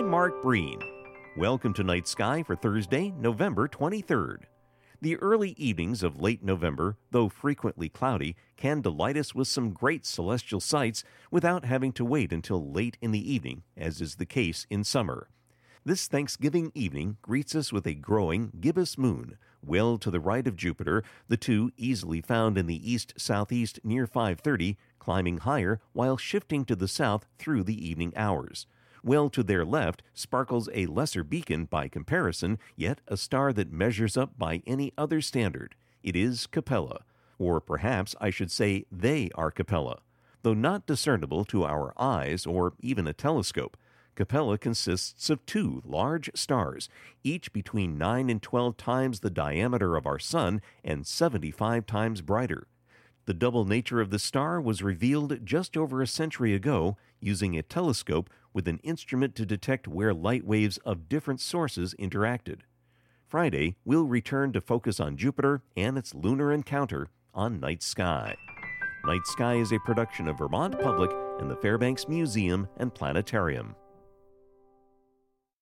I'm Mark Breen. Welcome to Night Sky for Thursday, November 23rd. The early evenings of late November, though frequently cloudy, can delight us with some great celestial sights without having to wait until late in the evening, as is the case in summer. This Thanksgiving evening greets us with a growing gibbous moon, well to the right of Jupiter, the two easily found in the east southeast near 530, climbing higher while shifting to the south through the evening hours. Well to their left sparkles a lesser beacon by comparison, yet a star that measures up by any other standard. It is Capella, or perhaps I should say they are Capella. Though not discernible to our eyes or even a telescope, Capella consists of two large stars, each between 9 and 12 times the diameter of our Sun and 75 times brighter. The double nature of the star was revealed just over a century ago using a telescope with an instrument to detect where light waves of different sources interacted. Friday, we'll return to focus on Jupiter and its lunar encounter on Night Sky. Night Sky is a production of Vermont Public and the Fairbanks Museum and Planetarium.